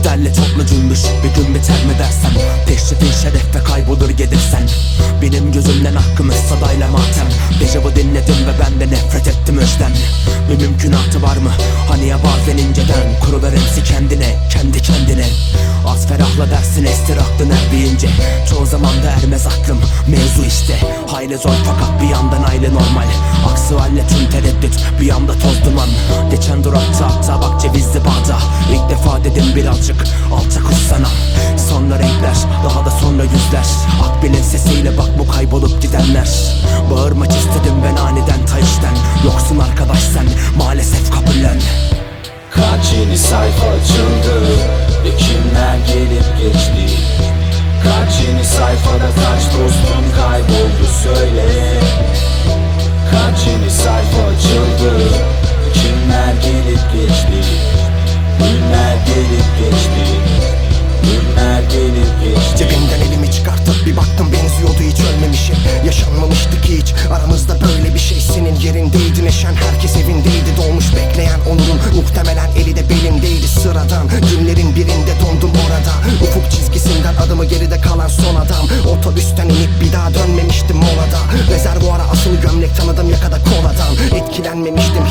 Bu derli toplu cümbüş. Bir gün biter mi dersen Teşrifin şeref ve kaybolur gelirsen Benim gözümden hakkımız sadayla matem. Dejavu dinledim ve ben de nefret ettim özden Bir mümkünatı var mı? Hani ya bazen inceden? Kurular hepsi kendine, kendi kendine. Az ferahla dersin estir aklın er deyince Çoğu zaman da ermez aklım Mevzu işte. Hayli zor fakat bir yandan aile normal. Aksi halde tüm tereddüt Bir yanda toz duman. Geçen durakta hatta bak cevizli bağda birazcık Alçak uç sana Sonra renkler Daha da sonra yüzler. Akbil'in sesiyle bak bu kaybolup gidenler. Bağırmak istedim ben aniden tayışten Yoksun arkadaş sen Maalesef kabullen. Kaç yeni sayfa açıldı? Ve kimler gelip geçti geçti. Günler gelip geçti. Cebimden elimi çıkartıp bir baktım benziyordu hiç ölmemişim. Yaşanmamıştı ki hiç. Aramızda böyle bir şey Senin yerindeydi. Neşen herkes evindeydi. Dolmuş bekleyen onurun muhtemelen eli de belimdeydi. Sıradan günlerin birinde dondum orada. Ufuk çizgisinden adımı geride kalan son adam. Otobüsten inip bir daha dönmemiştim molada. Rezervuara asılı gömlek tanıdım yakada koladan. Etkilenmemiştim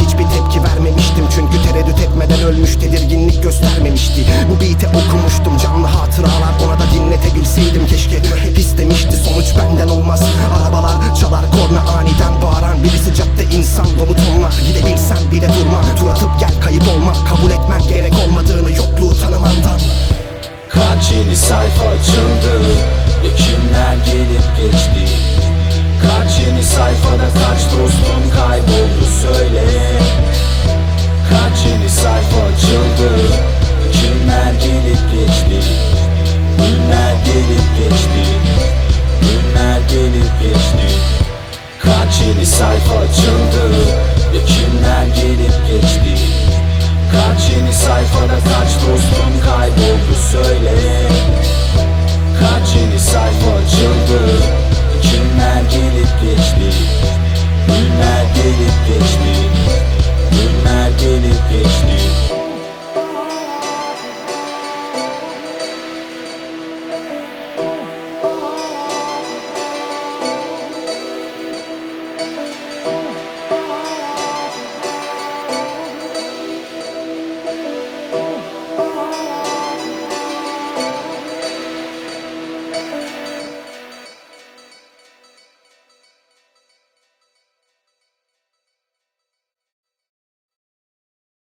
göstermemişti. Bu beat'e okumuştum canlı hatıralar Ona da dinletebilseydim keşke. Hep istemişti sonuç benden olmaz. Arabalar çalar korna aniden bağıran. Birisi cadde insan dolu tonlar Gidebilsen bile durma. Tur atıp gel kayıp olma. Kabul etmen gerek olmadığını yokluğu tanımandan. Kaç yeni sayfa açıldı? Ve kimler gelip geçti? Kaç yeni sayfada kaç dostum kayboldu söyle geçti. Kaç yeni sayfa açıldı? Ve kimler gelip geçti? Kaç yeni sayfada kaç dostum kayboldu söyle. Kaç yeni sayfa açıldı